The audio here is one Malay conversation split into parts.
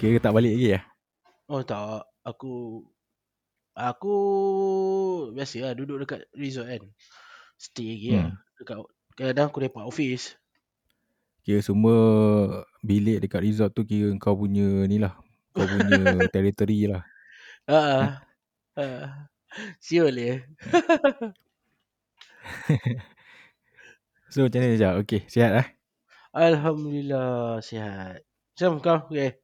Kira tak balik lagi ya? Oh tak, aku aku biasa lah duduk dekat resort kan. Stay lagi lah. Hmm. Dekat kadang aku lepak office. Kira semua bilik dekat resort tu kira kau punya ni lah. Kau punya territory lah. Ha. Ha. Siul ya. So macam mana sekejap? Okay, sihat lah. Alhamdulillah sihat. Macam kau okay.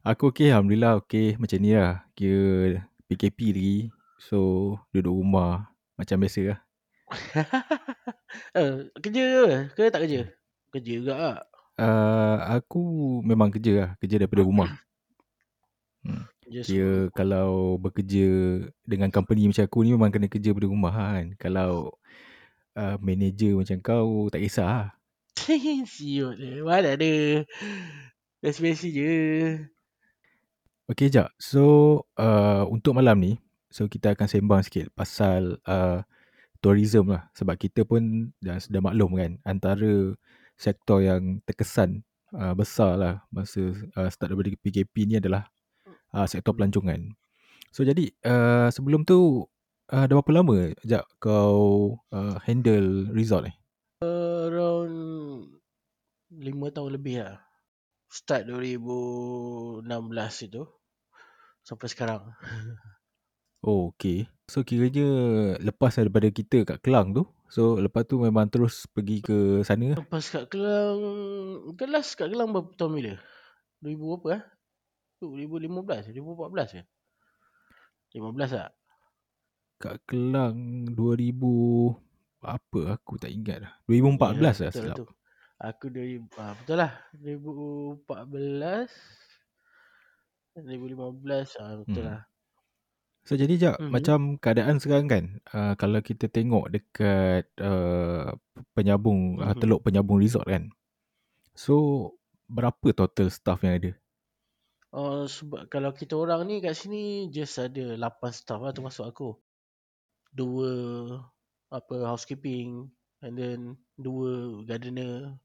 Aku okay, Alhamdulillah okay. Macam ni lah. Kira PKP lagi. So, duduk rumah. Macam biasa lah. uh, kerja ke? Ke tak kerja? Kerja juga lah. Uh, aku memang kerja lah. Kerja daripada rumah. Hmm. Kira kalau bekerja dengan company macam aku ni memang kena kerja daripada rumah kan. Kalau uh, manager macam kau tak kisah lah. Siut je. Mana ada. Biasa-biasa je. Okay, jap. So, uh, untuk malam ni, so kita akan sembang sikit pasal uh, tourism lah. Sebab kita pun dah, sudah maklum kan, antara sektor yang terkesan uh, besar lah masa uh, start daripada PKP ni adalah uh, sektor pelancongan. So, jadi uh, sebelum tu, uh, dah berapa lama jap kau uh, handle resort ni? Around 5 tahun lebih lah. Start 2016 itu. Sampai sekarang. Oh, okay. So, kiranya lepas daripada kita kat Kelang tu, so lepas tu memang terus pergi ke sana? Lepas kat Kelang, kelas kat Kelang berapa tahun bila? 2000 berapa eh? 2015, 2014 ke? 15 tak? Kat Kelang 2000 apa aku tak ingat lah. 2014 Ya, lah betul silap. tu. Aku dari ah, betul lah 2014 2015 ah betul Hmm. lah. So jadi jap Mhm. macam keadaan sekarang kan uh, kalau kita tengok dekat uh, penyambung uh, Mhm. teluk penyambung resort kan. So berapa total staff yang ada? Oh sebab kalau kita orang ni kat sini just ada 8 staff lah termasuk aku. Dua apa housekeeping and then dua gardener,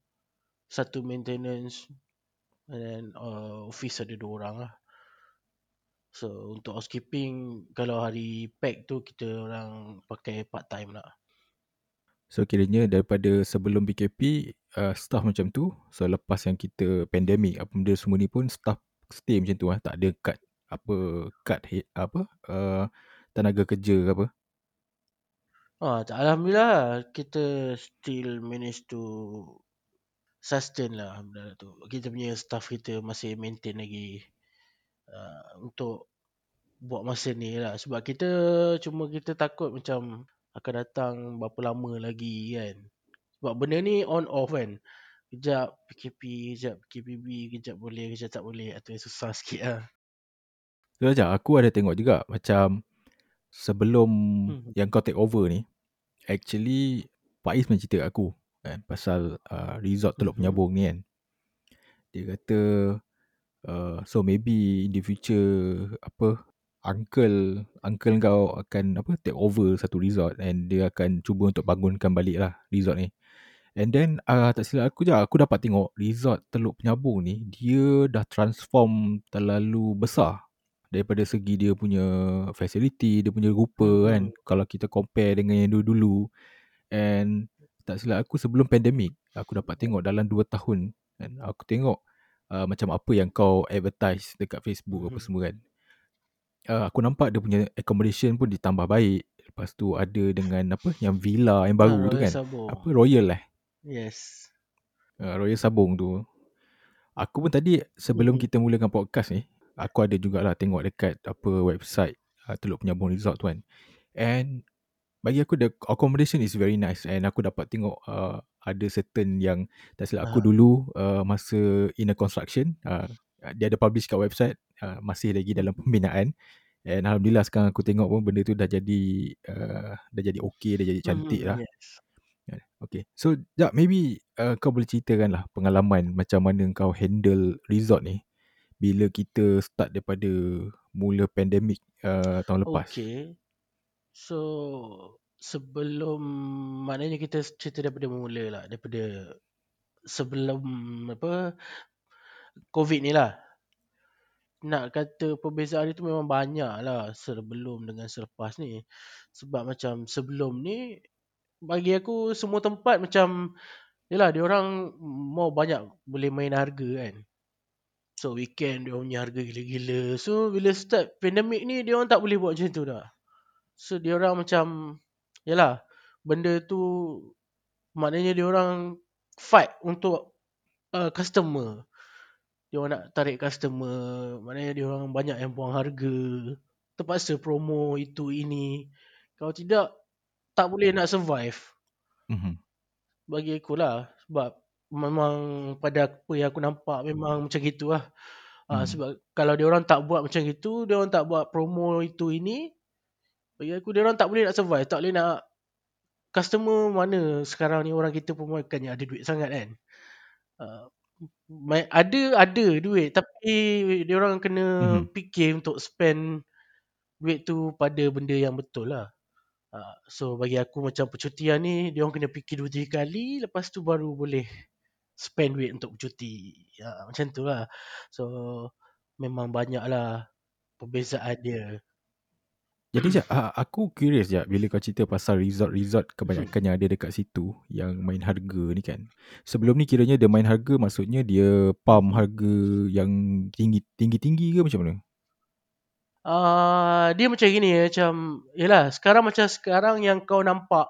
satu maintenance and then uh, office ada dua orang lah. So untuk housekeeping kalau hari pack tu kita orang pakai part time lah. So kiranya daripada sebelum PKP uh, staff macam tu. So lepas yang kita pandemik apa benda semua ni pun staff stay macam tu lah. Tak ada cut apa cut head, apa uh, tenaga kerja ke apa. Ah, Alhamdulillah kita still manage to sustain lah benda tu. Kita punya staff kita masih maintain lagi uh, untuk buat masa ni lah. Sebab kita cuma kita takut macam akan datang berapa lama lagi kan. Sebab benda ni on off kan. Kejap PKP, kejap PKPB, kejap boleh, kejap tak boleh. Atau susah sikit lah. So sekejap, aku ada tengok juga macam sebelum Hmm. yang kau take over ni, actually Faiz pun cerita kat aku kan, pasal uh, resort Teluk Mhm. Penyambung ni kan. Dia kata, uh, so maybe in the future, apa, uncle, uncle kau akan apa take over satu resort and dia akan cuba untuk bangunkan balik lah resort ni. And then uh, tak silap aku je, aku dapat tengok resort Teluk Penyambung ni, dia dah transform terlalu besar daripada segi dia punya facility, dia punya rupa kan. Mhm. Kalau kita compare dengan yang dulu-dulu. And tak silap aku sebelum pandemik, aku dapat tengok dalam 2 tahun. kan aku tengok uh, macam apa yang kau advertise dekat Facebook apa Mhm. semua kan. Uh, aku nampak dia punya accommodation pun ditambah baik. Lepas tu ada dengan apa yang villa yang baru Ah, tu Royal kan. Sabor. Apa Royal eh? Yes. Uh, Royal Sabung tu. Aku pun tadi sebelum Mhm. kita mulakan podcast ni, aku ada jugalah tengok dekat apa website uh, Teluk Penyambung Resort tu kan. And bagi aku the accommodation is very nice and aku dapat tengok uh, ada certain yang tak silap aku Ah. dulu uh, masa in a construction uh, dia ada publish kat website uh, masih lagi dalam pembinaan and alhamdulillah sekarang aku tengok pun benda tu dah jadi uh, dah jadi okey dah jadi cantik Mhm, lah. Yes. Yeah, Okay. So, Jap, maybe uh, kau boleh ceritakan lah pengalaman macam mana kau handle resort ni bila kita start daripada mula pandemik uh, tahun lepas. Okay. So sebelum maknanya kita cerita daripada mula lah daripada sebelum apa COVID ni lah. nak kata perbezaan itu memang banyak lah sebelum dengan selepas ni. Sebab macam sebelum ni bagi aku semua tempat macam yalah dia orang mau banyak boleh main harga kan. So weekend dia punya harga gila-gila. So bila start pandemik ni dia orang tak boleh buat macam tu dah. So dia orang macam yalah benda tu maknanya dia orang fight untuk uh, customer. Dia orang nak tarik customer, maknanya dia orang banyak yang buang harga. Terpaksa promo itu ini. Kalau tidak tak boleh nak survive. Mhm. Bagi aku lah sebab memang pada apa yang aku nampak memang macam gitulah. Uh, Hmm. sebab kalau dia orang tak buat macam itu, dia orang tak buat promo itu ini, bagi aku dia orang tak boleh nak survive, tak boleh nak customer mana sekarang ni orang kita pun bukannya ada duit sangat kan. Uh, ada ada duit tapi dia orang kena Mhm. fikir untuk spend duit tu pada benda yang betul lah. Uh, so bagi aku macam percutian ni dia orang kena fikir dua tiga kali lepas tu baru boleh spend duit untuk bercuti. Ya, macam tu lah. So memang banyak lah perbezaan dia. Jadi Jad, ah, aku curious je bila kau cerita pasal resort-resort kebanyakan yang ada dekat situ yang main harga ni kan. Sebelum ni kiranya dia main harga maksudnya dia pump harga yang tinggi tinggi-tinggi ke macam mana? Uh, dia macam gini macam yalah sekarang macam sekarang yang kau nampak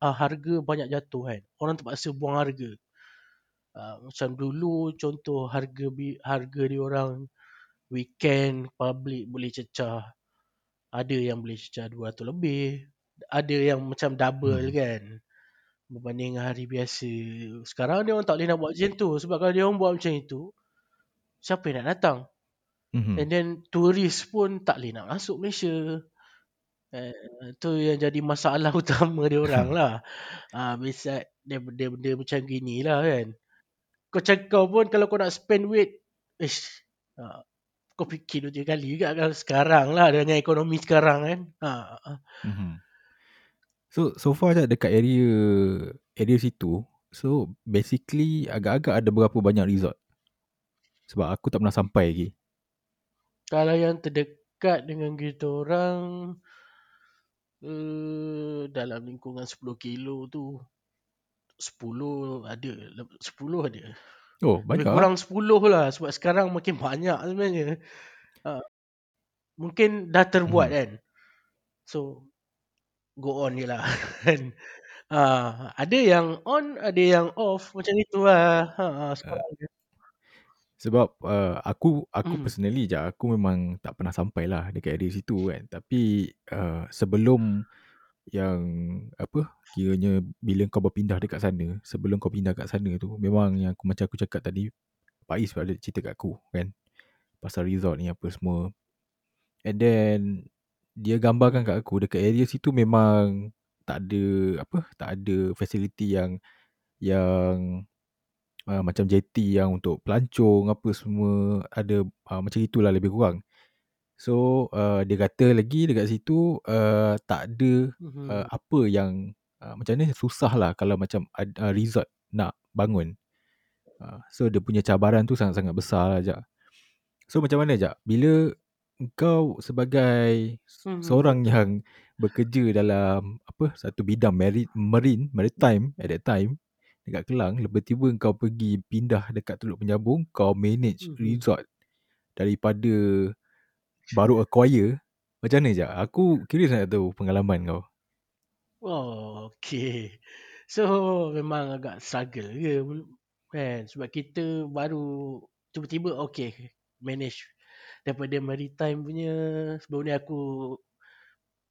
uh, harga banyak jatuh kan. Orang terpaksa buang harga. Uh, macam dulu contoh harga harga dia orang weekend public boleh cecah ada yang boleh cecah 200 lebih. Ada yang macam double Hmm. kan. Berbanding dengan hari biasa. Sekarang dia orang tak boleh nak buat macam tu. Sebab kalau dia orang buat macam itu siapa yang nak datang? Mhm. and then turis pun tak boleh nak masuk Malaysia. Eh, tu yang jadi masalah utama dia orang lah. Ah biasa dia benda-benda macam gini lah kan. Kau cakap pun kalau kau nak spend duit ish ah, kau fikir dua tiga kali juga kalau sekarang lah dengan ekonomi sekarang kan ha. Mhm. So so far je dekat area area situ so basically agak-agak ada berapa banyak resort? Sebab aku tak pernah sampai lagi. Kalau yang terdekat dengan kita orang uh, dalam lingkungan 10 kilo tu 10 ada 10 ada Oh, banyak. kurang 10 lah sebab sekarang makin banyak sebenarnya uh, mungkin dah terbuat Mhm. kan so go on je lah uh, ada yang on ada yang off macam itu lah uh, sekarang. Sebab uh, aku aku Hmm. personally je aku memang tak pernah sampai lah dekat area situ kan. Tapi uh, sebelum yang apa kiranya bila kau berpindah dekat sana, sebelum kau pindah kat sana tu memang yang aku macam aku cakap tadi Pak Is ada cerita kat aku kan. Pasal resort ni apa semua. And then dia gambarkan kat aku dekat area situ memang tak ada apa tak ada fasiliti yang yang uh, macam jetty yang untuk pelancong apa semua ada uh, macam itulah lebih kurang. So uh, dia kata lagi dekat situ uh, tak ada Mhm. uh, apa yang uh, macam ni susah lah kalau macam uh, resort nak bangun. Uh, so dia punya cabaran tu sangat-sangat besar lah Jak. So macam mana Jak? Bila kau sebagai Mhm. seorang yang bekerja dalam apa satu bidang marine, marine maritime at that time dekat Kelang tiba-tiba kau pergi pindah dekat Teluk Penyambung kau manage Mhm. resort daripada baru acquire macam mana je aku curious nak tahu pengalaman kau Oh, okay. So memang agak struggle ke kan sebab kita baru tiba-tiba okay manage daripada maritime punya sebelum ni aku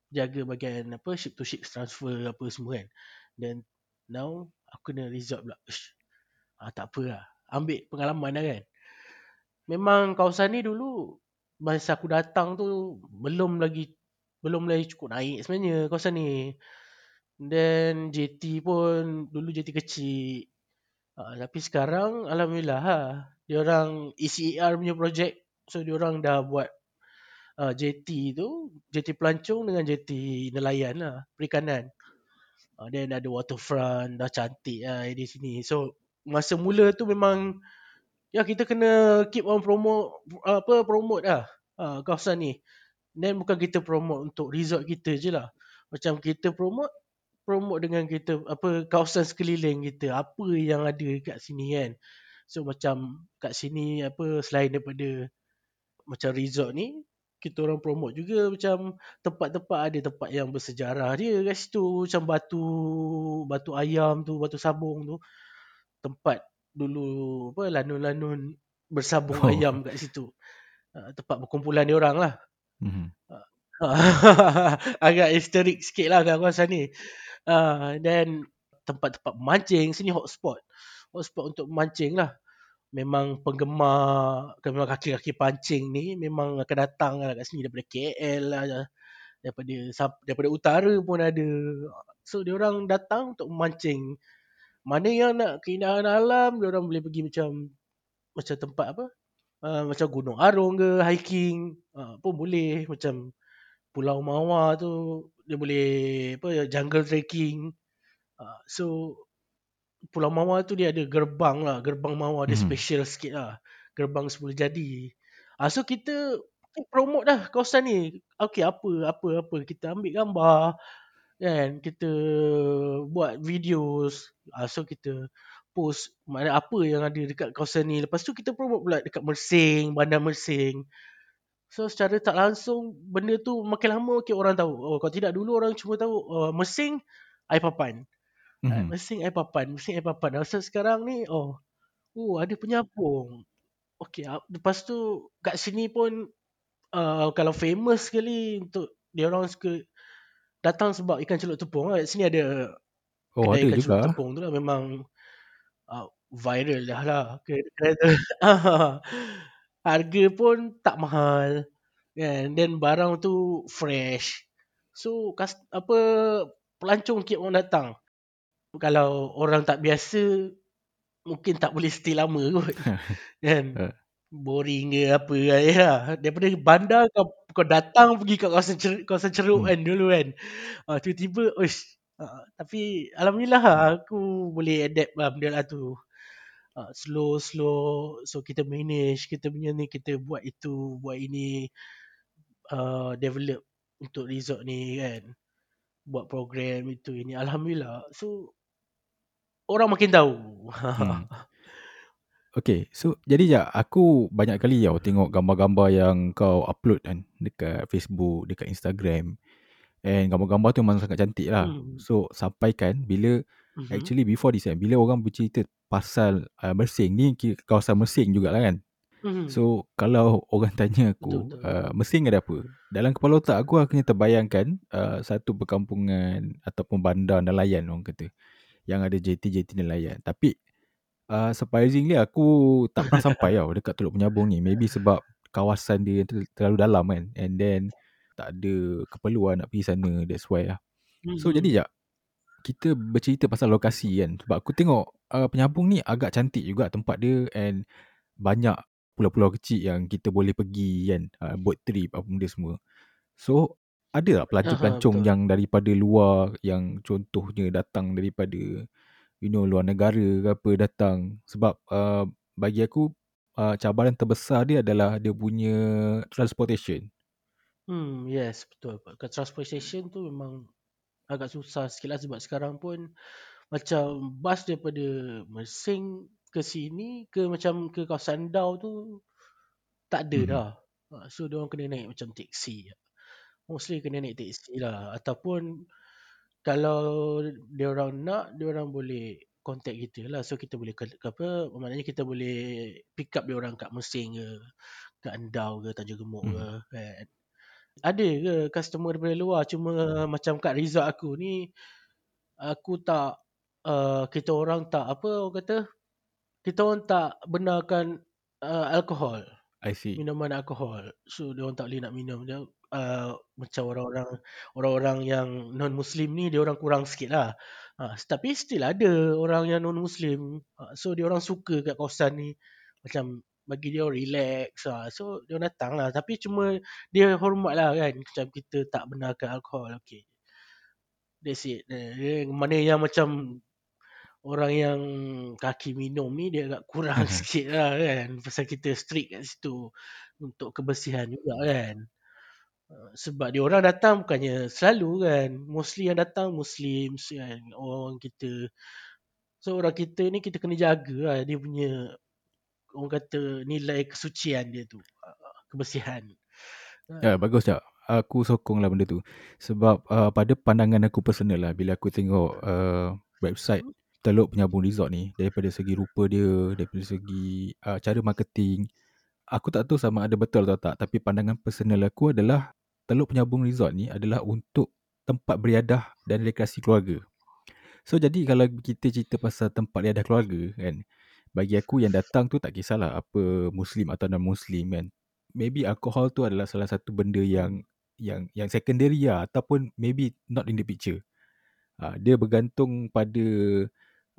jaga bahagian apa ship to ship transfer apa semua kan. Then now aku kena resort pula. Ish, ah, tak apa lah. Ambil pengalaman lah kan. Memang kawasan ni dulu masa aku datang tu belum lagi belum lagi cukup naik sebenarnya kawasan ni. Then JT pun dulu JT kecil. Uh, tapi sekarang alhamdulillah ha. Dia orang ECR punya projek. So dia orang dah buat uh, JT tu, JT pelancong dengan JT nelayan lah, perikanan. Uh, then ada waterfront, dah cantik lah di sini. So masa mula tu memang ya kita kena keep on promote apa promote lah uh, kawasan ni. Then bukan kita promote untuk resort kita je lah. Macam kita promote promote dengan kita apa kawasan sekeliling kita. Apa yang ada kat sini kan. So macam kat sini apa selain daripada macam resort ni kita orang promote juga macam tempat-tempat ada tempat yang bersejarah dia kat situ. Macam batu batu ayam tu batu sabung tu. Tempat dulu apa lanun-lanun bersabung Oh. ayam kat situ. Uh, tempat berkumpulan dia orang lah. Mhm. agak historik sikit lah kat kawasan ni. Uh, then tempat-tempat mancing sini hotspot. Hotspot untuk mancing lah. Memang penggemar memang kaki-kaki pancing ni memang akan datang lah kat sini daripada KL lah daripada daripada utara pun ada. So dia orang datang untuk memancing mana yang nak keindahan alam dia orang boleh pergi macam macam tempat apa? Uh, macam Gunung Arung ke hiking. Uh, pun boleh. Macam Pulau Mawar tu dia boleh apa jungle trekking. Uh, so Pulau Mawar tu dia ada gerbang lah. Gerbang Mawar dia Mhm. special sikit lah. Gerbang 10 jadi. Uh, so kita promote dah kawasan ni. Okey apa apa apa kita ambil gambar kan kita buat videos uh, so kita post mana apa yang ada dekat kawasan ni. Lepas tu kita promote pula dekat Mersing bandar Mersing. So secara tak langsung benda tu makin lama makin orang tahu. Oh kalau tidak dulu orang cuma tahu oh, Mersing air papan. Mhm. hmm. Mersing air papan Mersing air papan. So sekarang ni oh oh ada penyapung okey ah, lepas tu kat sini pun uh, kalau famous sekali untuk dia orang suka datang sebab ikan celup tepung lah. Kat sini ada Oh kedai ada ikan juga. celup tepung tu lah memang uh, viral dah lah. Harga pun tak mahal. Kan? Dan barang tu fresh. So kas, apa pelancong keep on datang. Kalau orang tak biasa mungkin tak boleh stay lama kot. kan? Boring ke apa kan ya. Daripada bandar kau, kau datang pergi kat kawasan ceruk, kawasan ceruk Hmm. kan dulu kan. Uh, tiba-tiba uish. Uh, tapi alhamdulillah lah, aku boleh adapt lah benda lah tu. Uh, slow slow so kita manage kita punya ni kita buat itu buat ini uh, develop untuk resort ni kan buat program itu ini alhamdulillah so orang makin tahu Hmm. Okay, so jadi je aku banyak kali tau tengok gambar-gambar yang kau upload kan dekat Facebook, dekat Instagram. And gambar-gambar tu memang sangat cantik lah. Hmm. So sampaikan bila Mhm. actually before this kan, bila orang bercerita pasal uh, Mersing ni kawasan Mersing jugalah kan. So kalau orang tanya aku Betul, betul. uh, Mersing ada apa? Dalam kepala otak aku akhirnya terbayangkan uh, satu perkampungan ataupun bandar nelayan orang kata yang ada JT-JT nelayan. Tapi uh, surprisingly aku tak pernah sampai tau dekat Teluk Penyabung ni. Maybe sebab kawasan dia ter- terlalu dalam kan. And then tak ada keperluan nak pergi sana. That's why lah. So jadi je kita bercerita pasal lokasi kan. Sebab aku tengok uh, Penyabung ni agak cantik juga tempat dia and banyak pulau-pulau kecil yang kita boleh pergi kan. Uh, boat trip apa benda semua. So ada tak pelancong-pelancong betul. yang daripada luar yang contohnya datang daripada you know luar negara ke apa datang sebab uh, bagi aku uh, cabaran terbesar dia adalah dia punya transportation. Hmm, yes, betul. Ke transportation tu memang agak susah sikit lah sebab sekarang pun macam bas daripada Mersing ke sini ke macam ke kawasan Dau tu tak ada Mhm. dah. So dia orang kena naik macam teksi. Mostly kena naik teksi lah ataupun kalau dia orang nak dia orang boleh contact kita lah so kita boleh ke, apa maknanya kita boleh pick up dia orang kat Mersing ke kat Endau ke Tanjung Gemuk Hmm. ke kan. Ada ke customer daripada luar cuma macam kat resort aku ni aku tak uh, kita orang tak apa orang kata kita orang tak benarkan uh, alkohol I see. minuman alkohol. So dia orang tak boleh nak minum dia uh, macam orang-orang orang-orang yang non muslim ni dia orang kurang sikit lah. Uh, tapi still ada orang yang non muslim. Uh, so dia orang suka kat kawasan ni macam bagi dia relax lah. So dia datang lah tapi cuma dia hormat lah kan macam kita tak benarkan alkohol. Okay. That's it. Eh, Mana yang macam orang yang kaki minum ni dia agak kurang sikit lah kan. Pasal kita strict kat situ untuk kebersihan juga kan. Sebab dia orang datang bukannya selalu kan. Mostly yang datang Muslim kan. Orang kita. So orang kita ni kita kena jaga lah dia punya orang kata nilai kesucian dia tu. Kebersihan. Ya, bagus tak? Aku sokong lah benda tu. Sebab uh, pada pandangan aku personal lah bila aku tengok uh, website Teluk Penyambung Resort ni daripada segi rupa dia, daripada segi uh, cara marketing, aku tak tahu sama ada betul atau tak tapi pandangan personal aku adalah Teluk Penyambung Resort ni adalah untuk tempat beriadah dan rekreasi keluarga. So jadi kalau kita cerita pasal tempat beriadah keluarga kan, bagi aku yang datang tu tak kisahlah apa muslim atau non muslim kan. Maybe alcohol tu adalah salah satu benda yang yang yang secondary lah ataupun maybe not in the picture. Uh, dia bergantung pada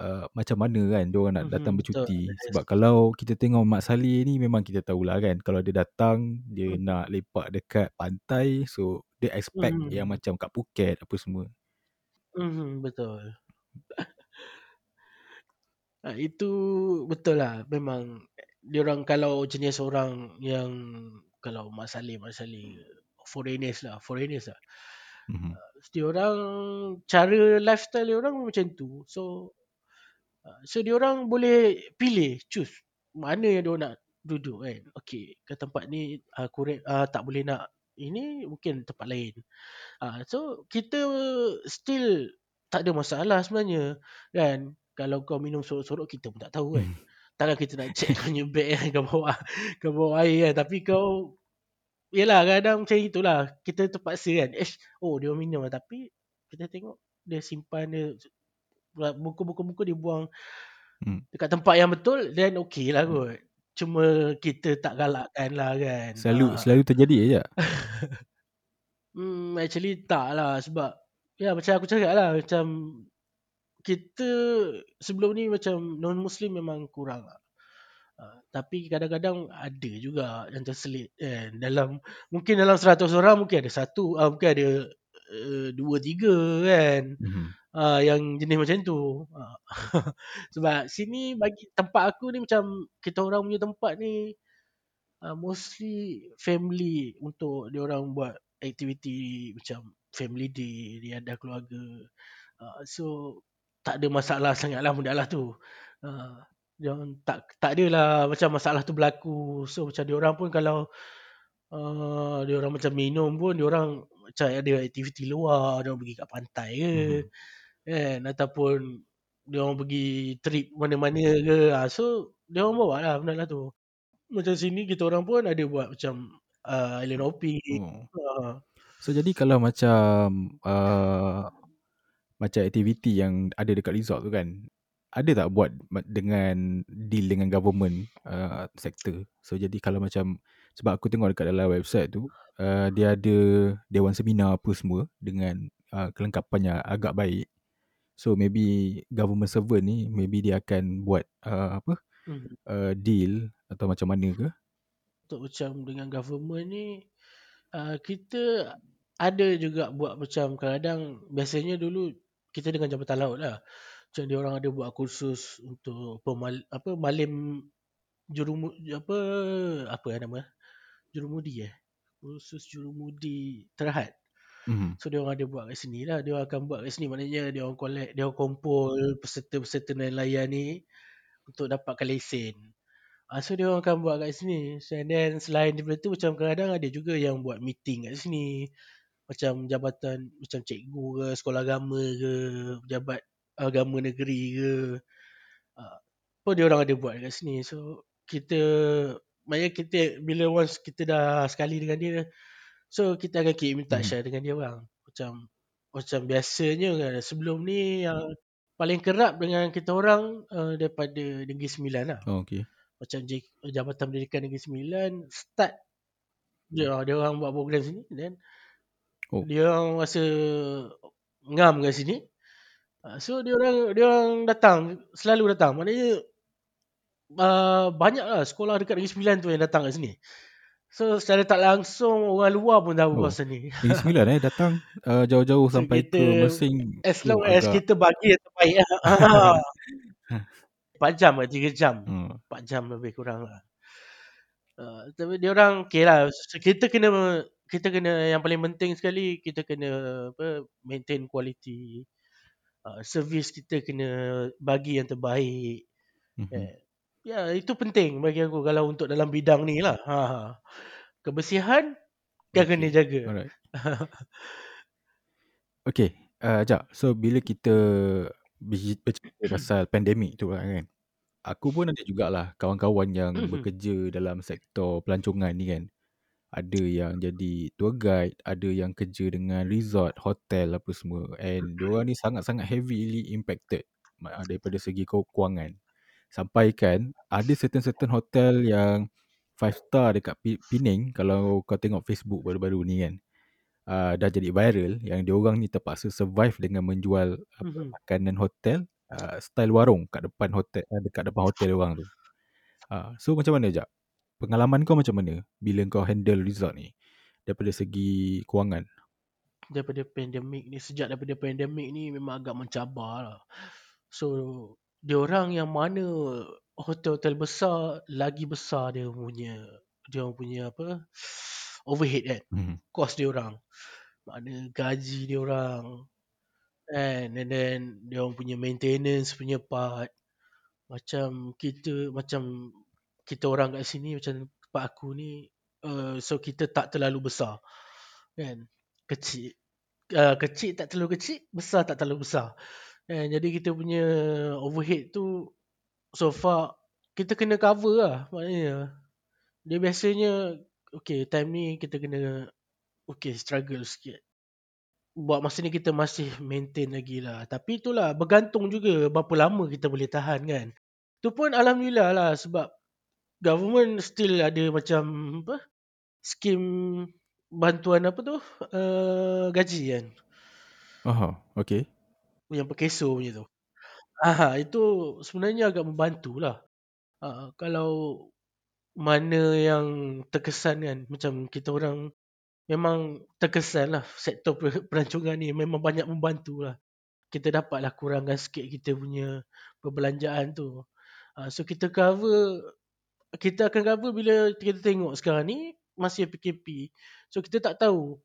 uh, macam mana kan dia orang nak Mhm, datang betul. bercuti Yes. sebab kalau kita tengok Mak Saleh ni memang kita tahulah kan kalau dia datang dia Hmm. nak lepak dekat pantai so dia expect Mhm. yang macam kat Phuket apa semua Mhm, betul. Ah, itu betul lah memang dia orang kalau jenis orang yang kalau Mak Saleh, Mak Saleh foreigners lah, foreigners lah. Mhm. Dia orang cara lifestyle dia orang macam tu. So so dia orang boleh pilih, choose mana yang dia nak duduk kan. Okey, ke tempat ni aku uh, uh, tak boleh nak ini mungkin tempat lain. Uh, so kita still tak ada masalah sebenarnya kan. Kalau kau minum sorok-sorok kita pun tak tahu kan. Mhm. Takkan kita nak check kau punya bag kan kau bawa kau bawa air kan tapi kau Yelah kadang macam itulah Kita terpaksa kan eh, Oh dia minum lah Tapi Kita tengok Dia simpan dia Buku-buku-buku dia buang Hmm. Dekat tempat yang betul Then okay lah Hmm. kot Cuma kita tak galakkan lah kan Selalu Ah. selalu terjadi je. Hmm, actually tak lah sebab ya macam aku cakap lah macam kita sebelum ni macam non muslim memang kurang lah. Uh, tapi kadang-kadang ada juga yang terselit kan dalam mungkin dalam 100 orang mungkin ada satu uh, mungkin ada uh, dua tiga kan Mhm. Uh, yang jenis macam tu uh, sebab sini bagi tempat aku ni macam kita orang punya tempat ni uh, mostly family untuk dia orang buat aktiviti macam family day, riadah keluarga. Uh, so tak ada masalah sangatlah benda lah tu. Uh, dia orang tak tak adalah macam masalah tu berlaku. So macam dia orang pun kalau uh, dia orang macam minum pun dia orang macam ada aktiviti luar, dia orang pergi kat pantai ke. Mhm. Kan ataupun dia orang pergi trip mana-mana ke. Uh, so dia orang bawa lah benda lah tu. Macam sini kita orang pun ada buat macam uh, island hopping. Oh. Uh, So jadi kalau macam uh, macam aktiviti yang ada dekat resort tu kan, ada tak buat dengan deal dengan government uh, sektor? So jadi kalau macam sebab aku tengok dekat dalam website tu, uh, dia ada dewan seminar apa semua dengan uh, kelengkapannya agak baik. So maybe government servant ni maybe dia akan buat uh, apa hmm. uh, deal atau macam mana ke? Untuk macam dengan government ni uh, kita ada juga buat macam kadang-kadang biasanya dulu kita dengan Jabatan Laut lah. Macam dia orang ada buat kursus untuk pemal, apa malim jurumu apa apa nama jurumudi eh kursus jurumudi terhad Mhm. So dia orang ada buat kat sini lah. Dia akan buat kat sini. Maknanya dia orang collect, dia orang kumpul peserta-peserta nelayan ni untuk dapatkan lesen. Ah, so dia orang akan buat kat sini. So, and then selain daripada tu macam kadang-kadang ada juga yang buat meeting kat sini. Macam jabatan macam cikgu ke, sekolah agama ke, pejabat agama negeri ke. Ah, pun dia orang ada buat kat sini. So kita maknanya kita bila once kita dah sekali dengan dia So kita akan keep in touch Mhm. lah dengan dia orang. Macam macam biasanya kan sebelum ni yang paling kerap dengan kita orang uh, daripada Negeri Sembilan lah. Oh, okay. Macam J, Jabatan Pendidikan Negeri Sembilan start dia, dia orang buat program sini then Oh. dia orang rasa ngam kat sini. Uh, so dia orang dia orang datang selalu datang. Maknanya uh, banyak lah sekolah dekat Negeri Sembilan tu yang datang kat sini. So secara tak langsung orang luar pun tahu Oh. kawasan ni. Negeri Sembilan eh datang uh, jauh-jauh So sampai kita ke Mersing. as long as agak- kita bagi yang terbaik lah. Ah. 4 jam lah, 3 jam. Hmm. 4 jam lebih kurang lah. Uh, tapi dia orang okay lah. So, kita kena kita kena yang paling penting sekali kita kena apa maintain quality. Uh, service kita kena bagi yang terbaik. Mhm. Eh, ya itu penting bagi aku kalau untuk dalam bidang ni lah. Ha. ha. Kebersihan Okay. kena jaga. Alright. Okay, uh, Jap. So, bila kita berci- bercerita pasal pandemik tu lah kan, aku pun ada jugalah kawan-kawan yang Mhm. bekerja dalam sektor pelancongan ni kan. Ada yang jadi tour guide, ada yang kerja dengan resort, hotel apa semua. And diorang ni sangat-sangat heavily impacted daripada segi keu- kewangan. Sampai kan ada certain-certain hotel yang five star dekat Pi- Penang kalau kau tengok Facebook baru-baru ni kan. Uh, dah jadi viral yang diorang ni terpaksa survive dengan menjual Mhm. makanan hotel uh, style warung kat depan hotel uh, dekat depan hotel diorang tu. Uh, so macam mana Jap? Pengalaman kau macam mana bila kau handle resort ni daripada segi kewangan? daripada pandemik ni sejak daripada pandemik ni memang agak mencabar lah. So dia orang yang mana hotel-hotel besar lagi besar dia punya dia orang punya apa overhead kan Hmm. cost dia orang. Mana gaji dia orang and, and then dia orang punya maintenance punya part macam kita macam kita orang kat sini macam tempat aku ni uh, so kita tak terlalu besar kan kecil uh, kecil tak terlalu kecil besar tak terlalu besar kan jadi kita punya overhead tu so far kita kena cover lah. Maknanya dia biasanya okay time ni kita kena okay struggle sikit. Buat masa ni kita masih maintain lagi lah. Tapi itulah bergantung juga berapa lama kita boleh tahan kan. Tu pun Alhamdulillah lah sebab government still ada macam apa skim bantuan apa tu uh, gaji kan. Aha, okay. Yang perkeso punya tu. Ah itu sebenarnya agak membantu lah. Ah, kalau mana yang terkesan kan macam kita orang memang terkesan lah sektor per- pelancongan ni memang banyak membantu lah. Kita dapatlah kurangkan sikit kita punya perbelanjaan tu. Ah, so kita cover kita akan cover bila kita tengok sekarang ni masih PKP. So kita tak tahu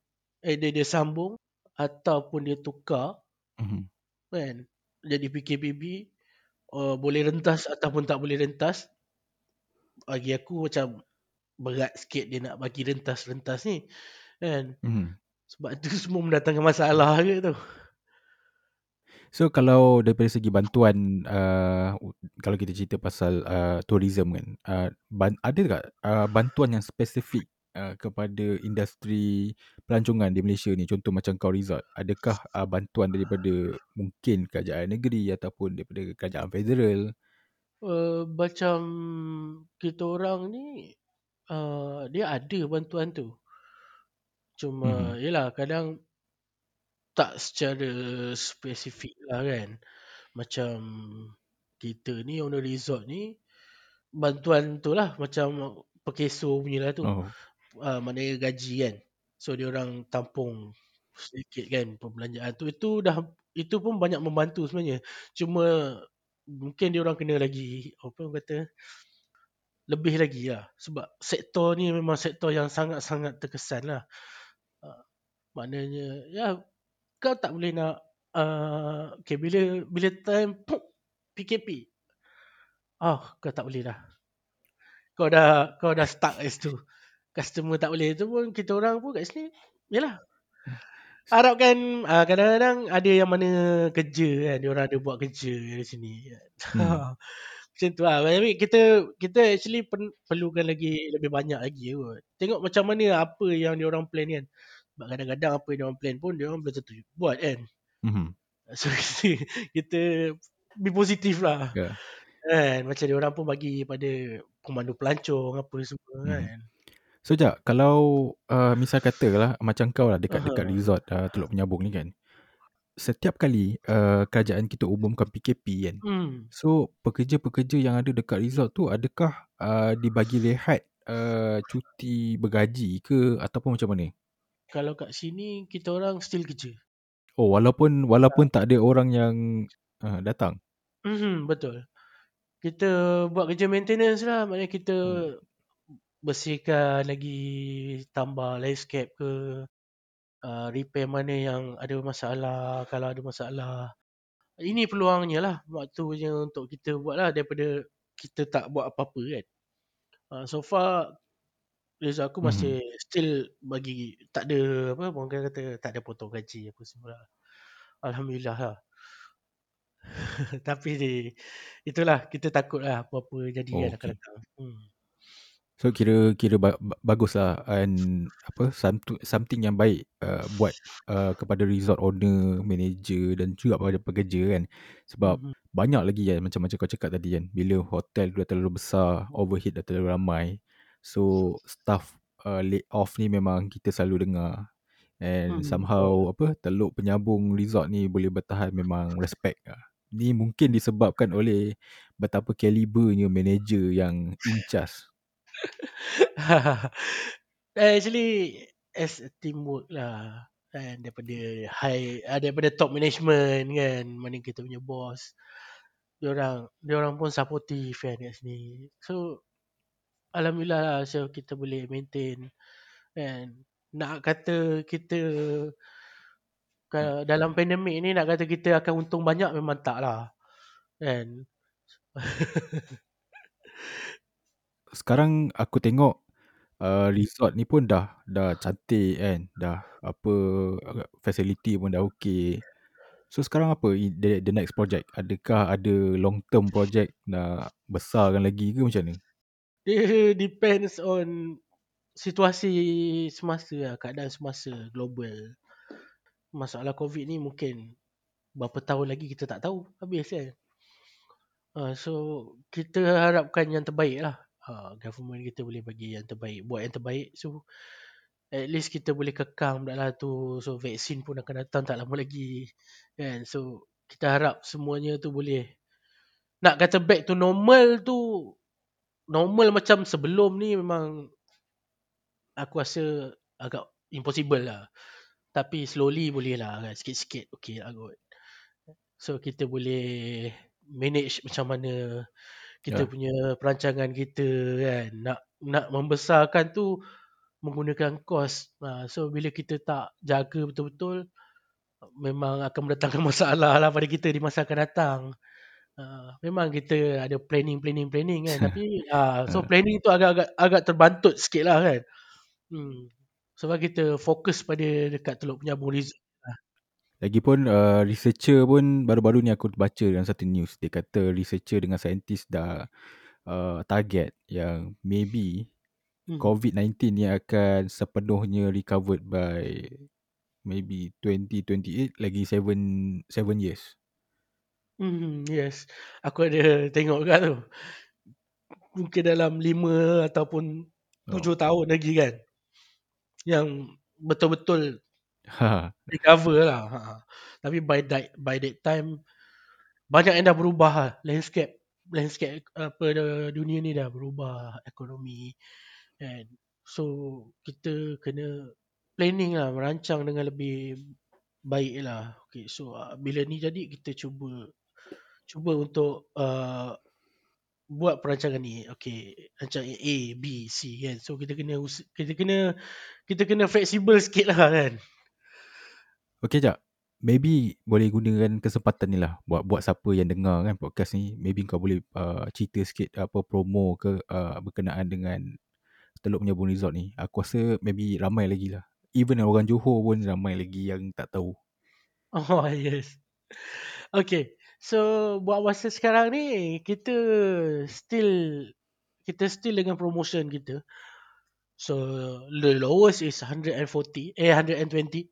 eh dia dia sambung ataupun dia tukar Mhm. Kan? Jadi PKPB uh, boleh rentas ataupun tak boleh rentas bagi aku macam berat sikit dia nak bagi rentas-rentas ni kan? Mhm. sebab tu semua mendatangkan masalah ke tu. So kalau daripada segi bantuan uh, kalau kita cerita pasal uh, tourism kan uh, ban- ada tak uh, bantuan yang spesifik uh, kepada industri pelancongan di Malaysia ni. Contoh macam kau resort adakah uh, bantuan daripada mungkin kerajaan negeri ataupun daripada kerajaan federal? Uh, macam kita orang ni uh, dia ada bantuan tu. Cuma Mhm. yelah kadang tak secara spesifik lah kan. Macam kita ni owner resort ni bantuan tu lah. Macam perkeso punya lah tu. Oh uh, maknanya gaji kan. So dia orang tampung sedikit kan perbelanjaan tu itu dah itu pun banyak membantu sebenarnya. Cuma mungkin dia orang kena lagi apa orang kata lebih lagi lah sebab sektor ni memang sektor yang sangat-sangat terkesan lah. Uh, maknanya ya kau tak boleh nak uh, okay, bila bila time puk, PKP ah kau tak boleh dah kau dah kau dah stuck kat situ customer tak boleh tu pun kita orang pun kat sini yalah harapkan uh, kadang-kadang ada yang mana kerja kan dia orang ada buat kerja di sini Hmm. macam tu lah tapi kita kita actually pen, perlukan lagi lebih banyak lagi kot tengok macam mana apa yang dia orang plan kan sebab kadang-kadang apa yang dia orang plan pun dia orang belum tentu buat kan Mhm. so kita, kita be positif lah Ya. kan macam dia orang pun bagi pada pemandu pelancong apa semua Mhm. kan So Jap, kalau uh, misal katalah macam kau lah dekat-dekat Aha. resort uh, Teluk Penyambung ni kan. Setiap kali uh, kerajaan kita umumkan PKP kan. hmm So pekerja-pekerja yang ada dekat resort tu adakah uh, dibagi rehat uh, cuti bergaji ke ataupun macam mana? Kalau kat sini kita orang still kerja. Oh, walaupun walaupun tak ada orang yang uh, datang. Mhm, betul. Kita buat kerja maintenance lah. Maknanya kita Hmm. Bersihkan lagi tambah landscape ke uh, repair mana yang ada masalah kalau ada masalah ini peluangnya lah waktunya untuk kita buat lah daripada kita tak buat apa-apa kan uh, so far Reza aku masih Mhm. still bagi tak ada apa orang kata tak ada potong gaji apa semua lah. Alhamdulillah lah tapi di, itulah kita takut lah apa-apa jadi Oh, kan akan okay. datang hmm. So kira kira ba- ba- bagus lah and apa something something yang baik uh, buat uh, kepada resort owner, manager dan juga kepada pekerja kan. Sebab Mhm. banyak lagi kan macam macam kau cakap tadi kan. Bila hotel dah terlalu besar, overhead dah terlalu ramai. So staff uh, laid off ni memang kita selalu dengar. And Hmm, betul. somehow apa Teluk Penyambung Resort ni boleh bertahan memang respect lah. Ni mungkin disebabkan oleh betapa kalibernya manager yang in charge Actually as a teamwork lah kan daripada high uh, daripada top management kan mana kita punya boss. Dia orang dia orang pun supportive kan kat sini. So alhamdulillah lah so kita boleh maintain kan. Nak kata kita dalam pandemik ni nak kata kita akan untung banyak memang tak lah kan sekarang aku tengok uh, resort ni pun dah dah cantik kan dah apa facility pun dah okey. So sekarang apa the, the next project? Adakah ada long term project nak besarkan lagi ke macam ni dia depends on situasi semasa lah, keadaan semasa global. Masalah covid ni mungkin berapa tahun lagi kita tak tahu habis kan? Uh, so kita harapkan yang terbaik lah uh, government kita boleh bagi yang terbaik. Buat yang terbaik so at least kita boleh kekang budak lah tu. So vaksin pun akan datang tak lama lagi kan? So kita harap semuanya tu boleh. Nak kata back to normal tu normal macam sebelum ni memang aku rasa agak impossible lah. Tapi slowly boleh lah kan? Sikit-sikit okey lah kot. So kita boleh manage macam mana kita Ya. punya perancangan kita kan nak nak membesarkan tu menggunakan kos ha, so bila kita tak jaga betul-betul memang akan mendatangkan masalah lah pada kita di masa akan datang Uh, memang kita ada planning planning planning kan tapi uh, so Uh, planning tu agak-agak agak terbantut sikit lah kan hmm. sebab kita fokus pada dekat Teluk Penyambung Resort lah. Lagipun uh, researcher pun baru-baru ni aku baca dalam satu news dia kata researcher dengan saintis dah uh, target yang maybe hmm. COVID-19 ni akan sepenuhnya recovered by maybe 2028 lagi 7 7 years. Hmm, yes. Aku ada tengok kat tu. Mungkin dalam 5 ataupun 7 Oh. tahun lagi kan. Yang betul-betul Ha. recover lah. Ha. Tapi by that by that time banyak yang dah berubah lah. Landscape landscape apa dunia ni dah berubah ekonomi kan. So kita kena planning lah merancang dengan lebih baik lah. Okay, so uh, bila ni jadi kita cuba cuba untuk uh, buat perancangan ni. Okay, rancangan A, B, C kan. So kita kena kita kena kita kena fleksibel sikit lah kan. Okay jap. Maybe boleh gunakan kesempatan ni lah buat buat siapa yang dengar kan podcast ni. Maybe kau boleh uh, cerita sikit apa promo ke uh, berkenaan dengan Teluk Penyambung Resort ni. Aku rasa maybe ramai lagi lah. Even orang Johor pun ramai lagi yang tak tahu. Oh yes. Okay. So buat masa sekarang ni kita still kita still dengan promotion kita. So the lowest is 140 eh 120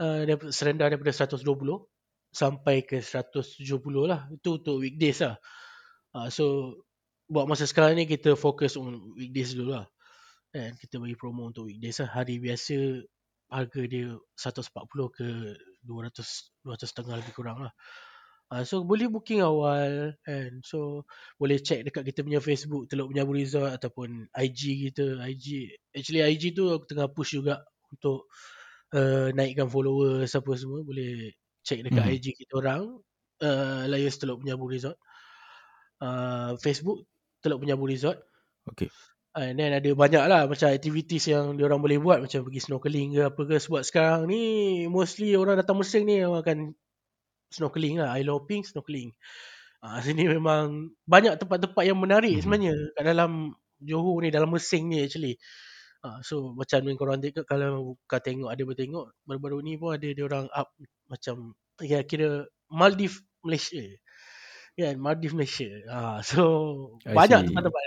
uh, serendah daripada 120 sampai ke 170 lah. Itu untuk weekdays lah. Uh, so buat masa sekarang ni kita fokus on weekdays dulu lah. And kita bagi promo untuk weekdays lah. Hari biasa harga dia 140 ke 200 200 setengah lebih kurang lah. Ah, so boleh booking awal kan. So boleh check dekat kita punya Facebook Teluk Penyabu Resort ataupun IG kita. IG actually IG tu aku tengah push juga untuk uh, naikkan followers apa semua. Boleh check dekat Mhm. IG kita orang uh, Lions Teluk Penyabu Resort. Uh, Facebook Teluk Penyabu Resort. Okay. And then ada banyak lah macam activities yang orang boleh buat macam pergi snorkeling ke apa ke sebab sekarang ni mostly orang datang Mesir ni orang akan snorkeling lah, island hopping, snorkeling. Ah sini memang banyak tempat-tempat yang menarik Mhm. sebenarnya kat dalam Johor ni, dalam Mesing ni actually. Ah so macam yang korang tengok kalau kau tengok ada bertengok baru-baru ni pun ada dia orang up macam ya kira Maldives Malaysia. Kan Maldives Malaysia. Ah so I banyak tempat-tempat.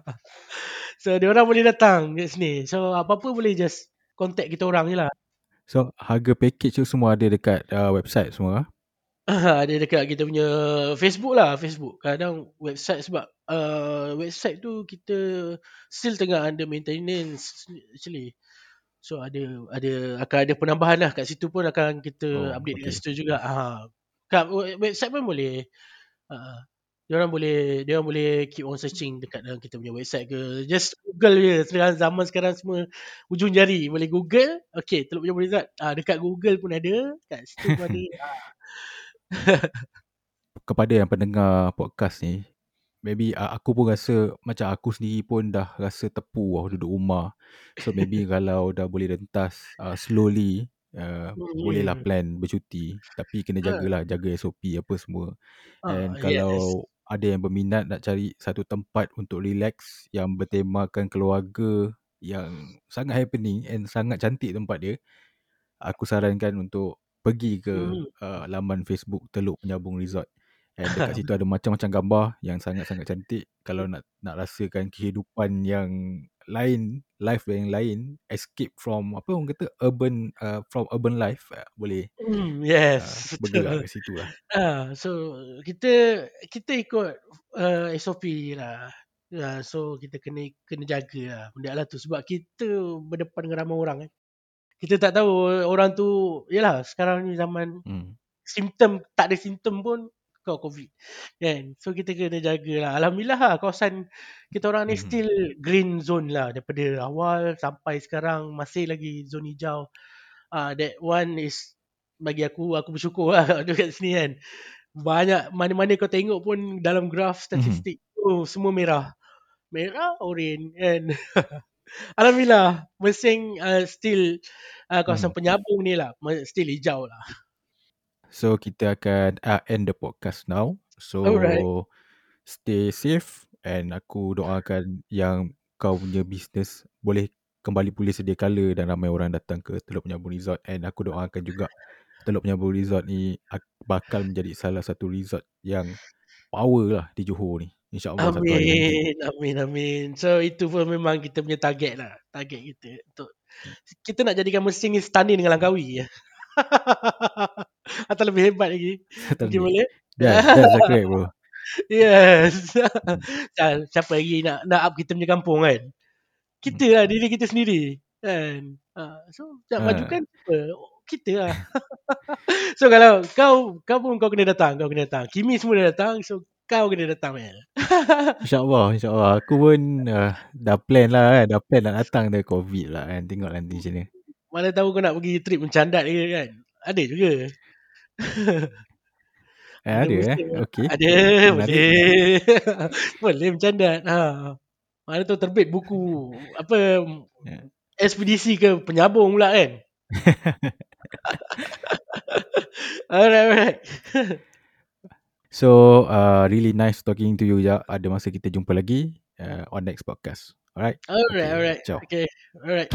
so dia orang boleh datang kat sini. So apa-apa boleh just contact kita orang je lah. So harga package tu semua ada dekat uh, website semua. ada dekat kita punya Facebook lah Facebook. Kadang website sebab uh, website tu kita still tengah under maintenance actually. So ada ada akan ada penambahan lah. Kat situ pun akan kita Oh, update kat okay. situ juga. Ha. Kat we- website pun boleh. Uh, dia orang boleh dia orang boleh keep on searching dekat dalam kita punya website ke. Just google je. Sekarang zaman sekarang semua ujung jari. Boleh google. Okey Teluk Penyabu Resort ah dekat google pun ada. Kat situ pun ada Kepada yang pendengar podcast ni, maybe uh, aku pun rasa macam aku sendiri pun dah rasa tepu lah duduk rumah. So maybe kalau dah boleh rentas uh, slowly, uh, bolehlah Hmm. plan bercuti. Tapi kena Ah, jagalah, jaga SOP apa semua. ah, And yes. kalau ada yang berminat nak cari satu tempat untuk relax yang bertemakan keluarga yang sangat happening and sangat cantik tempat dia, aku sarankan untuk pergi ke Hmm. uh, laman Facebook Teluk Penyabung Resort. And dekat situ ada macam-macam gambar yang sangat-sangat cantik. Kalau nak nak rasakan kehidupan yang lain, life yang lain, escape from apa orang kata urban uh, from urban life, uh, boleh Hmm, uh, yes, bergerak betul. ke situ lah. Ah, so kita kita ikut uh, SOP lah. Ya, so kita kena kena jaga lah benda lah tu sebab kita berdepan dengan ramai orang kan. Kita tak tahu orang tu yalah sekarang ni zaman Hmm. simptom tak ada simptom pun kau covid kan. So kita kena jaga lah. Alhamdulillah lah kawasan kita orang ni Mhm. still green zone lah daripada awal sampai sekarang masih lagi zon hijau. Ah uh, that one is bagi aku aku bersyukur lah dekat sini kan. Banyak mana-mana kau tengok pun dalam graf Mhm. statistik oh semua merah. Merah, oren kan. Alhamdulillah Mersing uh, still uh, kawasan Mhm. penyambung ni lah still hijau lah. So kita akan uh, end the podcast now. So Alright. stay safe and aku doakan yang kau punya business boleh kembali pulih sedia kala dan ramai orang datang ke Teluk Penyambung Resort and aku doakan juga Teluk Penyambung Resort ni ak- bakal menjadi salah satu resort yang power lah di Johor ni. InsyaAllah satu hari nanti. Amin, amin, amin. So itu pun memang kita punya target lah. Target kita untuk kita nak jadikan Mersing ni setanding dengan Langkawi. Atau lebih hebat lagi. Mungkin ni. boleh? That's, that's correct bro. yes. Hmm. Siapa lagi nak nak up kita punya kampung kan? Kita lah diri kita sendiri. Kan? Ha, so nak Ha. majukan siapa? Kita lah. so kalau kau kau pun kau kena datang, kau kena datang. Kimi semua dah datang, so kau kena datang Mel. InsyaAllah, insyaAllah. Aku pun uh, dah plan lah kan. Dah plan nak datang dari COVID lah kan. Tengok nanti macam ni. Mana tahu kau nak pergi trip mencandat ke kan? Ada juga. Eh, ada eh. Muslim Okay. Ada, Menarik. boleh. boleh mencandat. Ha. Mana tahu terbit buku apa ekspedisi ke penyabung pula kan. alright, alright. So, uh, really nice talking to you, Ya. Ada masa kita jumpa lagi uh, on next podcast. Alright? Alright, Okay, alright. ciao. Okay, alright.